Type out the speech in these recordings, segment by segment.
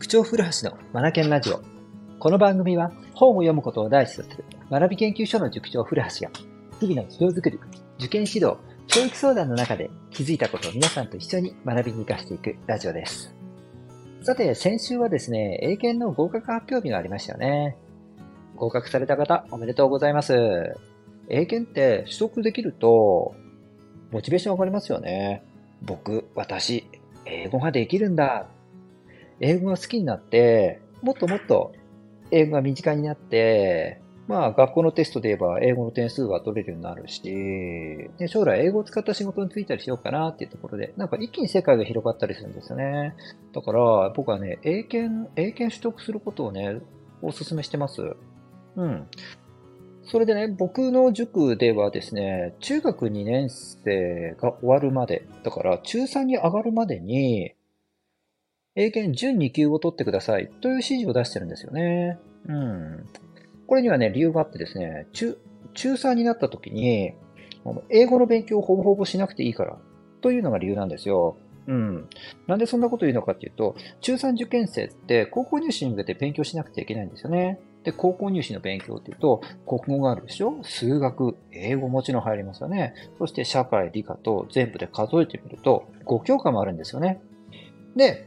塾長古橋のマナケンラジオ。この番組は本を読むことを第一とする学び研究所の塾長古橋が日々の授業づくり、受験指導、教育相談の中で気づいたことを皆さんと一緒に学びに活かしていくラジオです。さて、先週はですね、英検の合格発表日がありましたよね。合格された方、おめでとうございます。英検って取得できると、モチベーション上がりますよね。僕、私、英語ができるんだ英語が好きになって、もっともっと英語が身近になって、まあ学校のテストで言えば英語の点数が取れるようになるし、で将来英語を使った仕事に就いたりしようかなっていうところで、なんか一気に世界が広がったりするんですよね。だから僕はね、英検、英検取得することをね、お勧めしてます。うん。それでね、僕の塾ではですね、中学2年生が終わるまで、だから中3に上がるまでに、英検準2級を取ってくださいという指示を出してるんですよね。うん。これにはね、理由があってですね、中、中3になった時に、英語の勉強をほぼほぼしなくていいからというのが理由なんですよ。うん。なんでそんなこと言うのかっていうと、中3受験生って高校入試に向けて勉強しなくてはいけないんですよね。で、高校入試の勉強っていうと、国語があるでしょ？数学、英語もちろん入りますよね。そして社会、理科と全部で数えてみると、5教科もあるんですよね。で、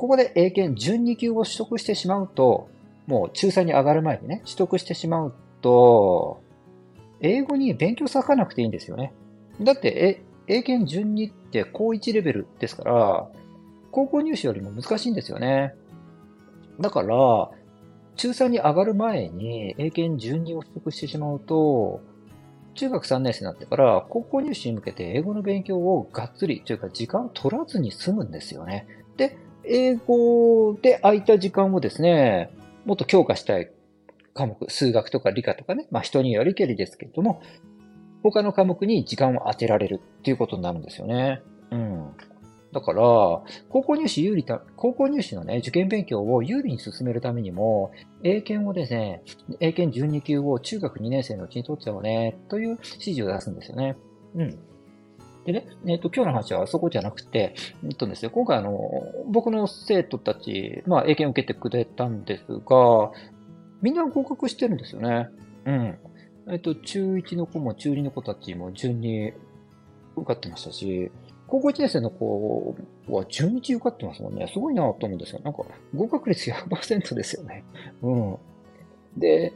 ここで英検準2級を取得してしまうと、もう中3に上がる前にね、取得してしまうと、英語に勉強割かなくていいんですよね。だって、え英検準2って高1レベルですから、高校入試よりも難しいんですよね。だから、中3に上がる前に英検準2を取得してしまうと、中学3年生になってから高校入試に向けて英語の勉強をがっつりというか時間を取らずに済むんですよね。で、英語で空いた時間をですね、もっと強化したい科目、数学とか理科とかね、まあ人によりけりですけれども、他の科目に時間を当てられるっていうことになるんですよね。うん。だから、高校入試有利た、高校入試のね、受験勉強を有利に進めるためにも、英検をですね、英検12級を中学2年生のうちに取ってもね、という指示を出すんですよね。うん。でね、えっ、ー、と、今日の話はそこじゃなくて、えっとですね、今回あの、僕の生徒たち、まあ、英検を受けてくれたんですが、みんな合格してるんですよね。うん。えっ、と、中1の子も中2の子たちも順に受かってましたし、高校1年生の子は順1受かってますもんね。すごいなと思うんですよ。なんか、合格率100%ですよね。うん。で、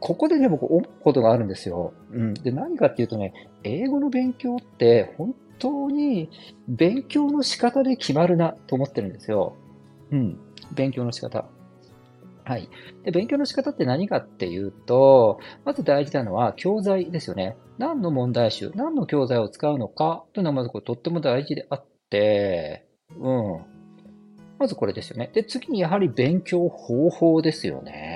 ここでね、僕思うことがあるんですよ。うん。で、何かっていうとね、英語の勉強って本当に勉強の仕方で決まるなと思ってるんですよ。うん。勉強の仕方。はい。で、勉強の仕方って何かっていうと、まず大事なのは教材ですよね。何の問題集、何の教材を使うのかというのはまずこれとっても大事であって、うん。まずこれですよね。で、次にやはり勉強方法ですよね。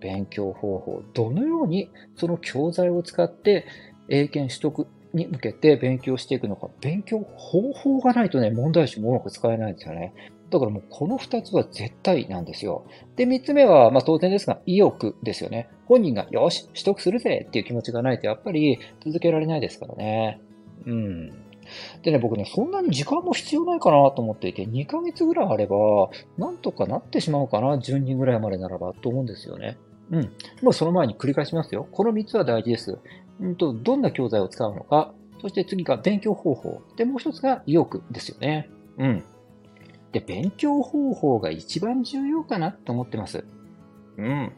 勉強方法、どのようにその教材を使って英検取得に向けて勉強していくのか、勉強方法がないとね、問題集もうまく使えないんですよね。だからもうこの二つは絶対なんですよ。で、三つ目は、まあ当然ですが、意欲ですよね。本人がよし、取得するぜっていう気持ちがないと、やっぱり続けられないですからね。うん。でね、僕ね、そんなに時間も必要ないかなと思っていて、2ヶ月ぐらいあれば、なんとかなってしまうかな、12ぐらいまでならば、と思うんですよね。うん。もうその前に繰り返しますよ。この3つは大事です。うんと、どんな教材を使うのか、そして次が勉強方法。で、もう一つが意欲ですよね。うん。で、勉強方法が一番重要かなと思ってます。うん。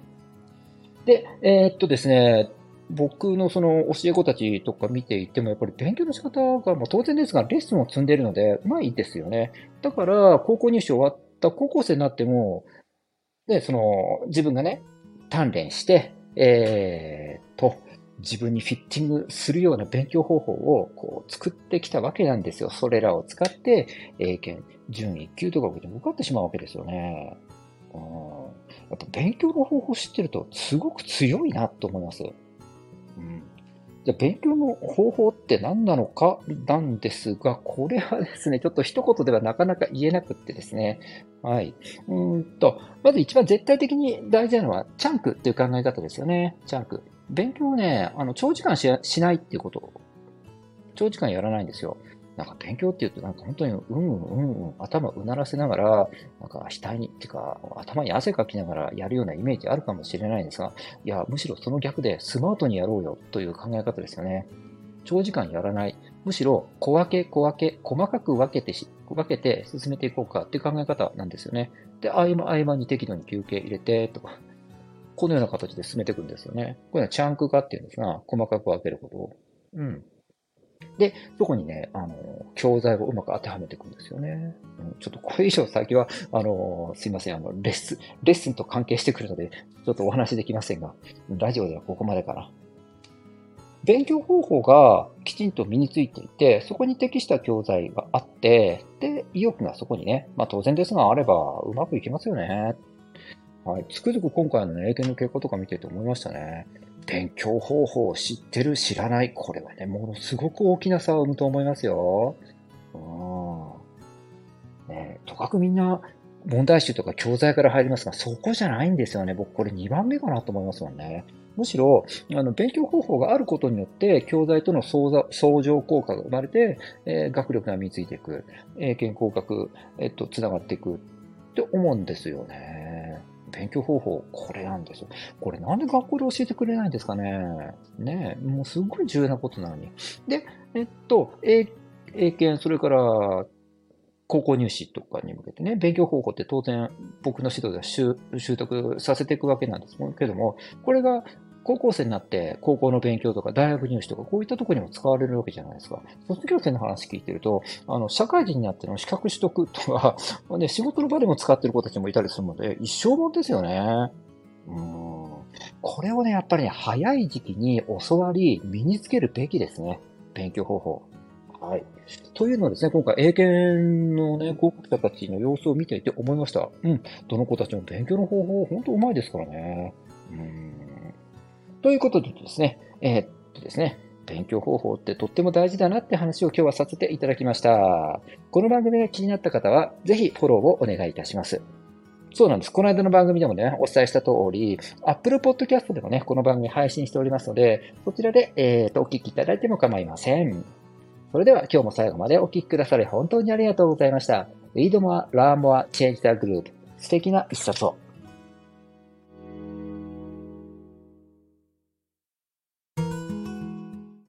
で、えー、っとですね、僕のその教え子たちとか見ていても、やっぱり勉強の仕方が、まあ、当然ですが、レッスンを積んでいるので、うまいですよね。だから、高校入試終わった高校生になっても、で、その、自分がね、鍛錬して、えー、と、自分にフィッティングするような勉強方法をこう作ってきたわけなんですよ。それらを使って、英検準1級とか受かってしまうわけですよね。うん、やっぱ勉強の方法を知ってるとすごく強いなと思います。じゃ勉強の方法って何なのかなんですが、これはですね、ちょっと一言ではなかなか言えなくってですね。はい。うんと、まず一番絶対的に大事なのは、チャンクっていう考え方ですよね。チャンク。勉強をね、あの、長時間しないっていうこと。長時間やらないんですよ。なんか勉強って言うとなんか本当にうんうんうん頭うならせながら、なんか額に、ってか頭に汗かきながらやるようなイメージあるかもしれないんですが、いや、むしろその逆でスマートにやろうよという考え方ですよね。長時間やらない。むしろ小分け小分け、細かく分けてし、分けて進めていこうかっていう考え方なんですよね。で、合間合間に適度に休憩入れてとか、このような形で進めていくんですよね。これはチャンク化っていうんですが、細かく分けることを。うん。で、そこにね、あの、教材をうまく当てはめていくんですよね。うん、ちょっとこれ以上最近は、あの、すいません、あの、レッスン、レッスンと関係してくるので、ちょっとお話できませんが、ラジオではここまでかな。勉強方法がきちんと身についていて、そこに適した教材があって、で、意欲がそこにね、まあ当然ですがあればうまくいきますよね。はい。つくづく今回の、英検の傾向とか見てて思いましたね。勉強方法を知ってる、知らない。これはね、ものすごく大きな差を生むと思いますよ。うん。ねとかくみんな問題集とか教材から入りますが、そこじゃないんですよね。僕これ2番目かなと思いますもんね。むしろ、あの、勉強方法があることによって、教材との相相乗効果が生まれて、えー、学力が身についていく、英検合格、えっと、つながっていくって思うんですよね。勉強方法、これなんですよ。これなんで学校で教えてくれないんですかね。ねもうすごい重要なことなのに。で、えっと、英英検、それから高校入試とかに向けてね、勉強方法って当然僕の指導では習得させていくわけなんですけども、これが高校生になって高校の勉強とか大学入試とかこういったとこにも使われるわけじゃないですか。卒業生の話聞いてると、あの、社会人になっての資格取得とか、ね、仕事の場でも使ってる子たちもいたりするので、一生もんですよね。うん。これをね、やっぱりね、早い時期に教わり、身につけるべきですね。勉強方法。はい。というのはですね、今回、英検のね、合格者たちの様子を見ていて思いました。うん。どの子たちも勉強の方法、本当うまいですからね。うん。ということでですね、えー、っとですね、勉強方法ってとっても大事だなって話を今日はさせていただきました。この番組が気になった方は、ぜひフォローをお願いいたします。そうなんです。この間の番組でもね、お伝えした通り、Apple Podcast でもね、この番組配信しておりますので、そちらで、えー、と、お聞きいただいても構いません。それでは今日も最後までお聞きくださり本当にありがとうございました。Read more, learn more, change the group. 素敵な一冊を。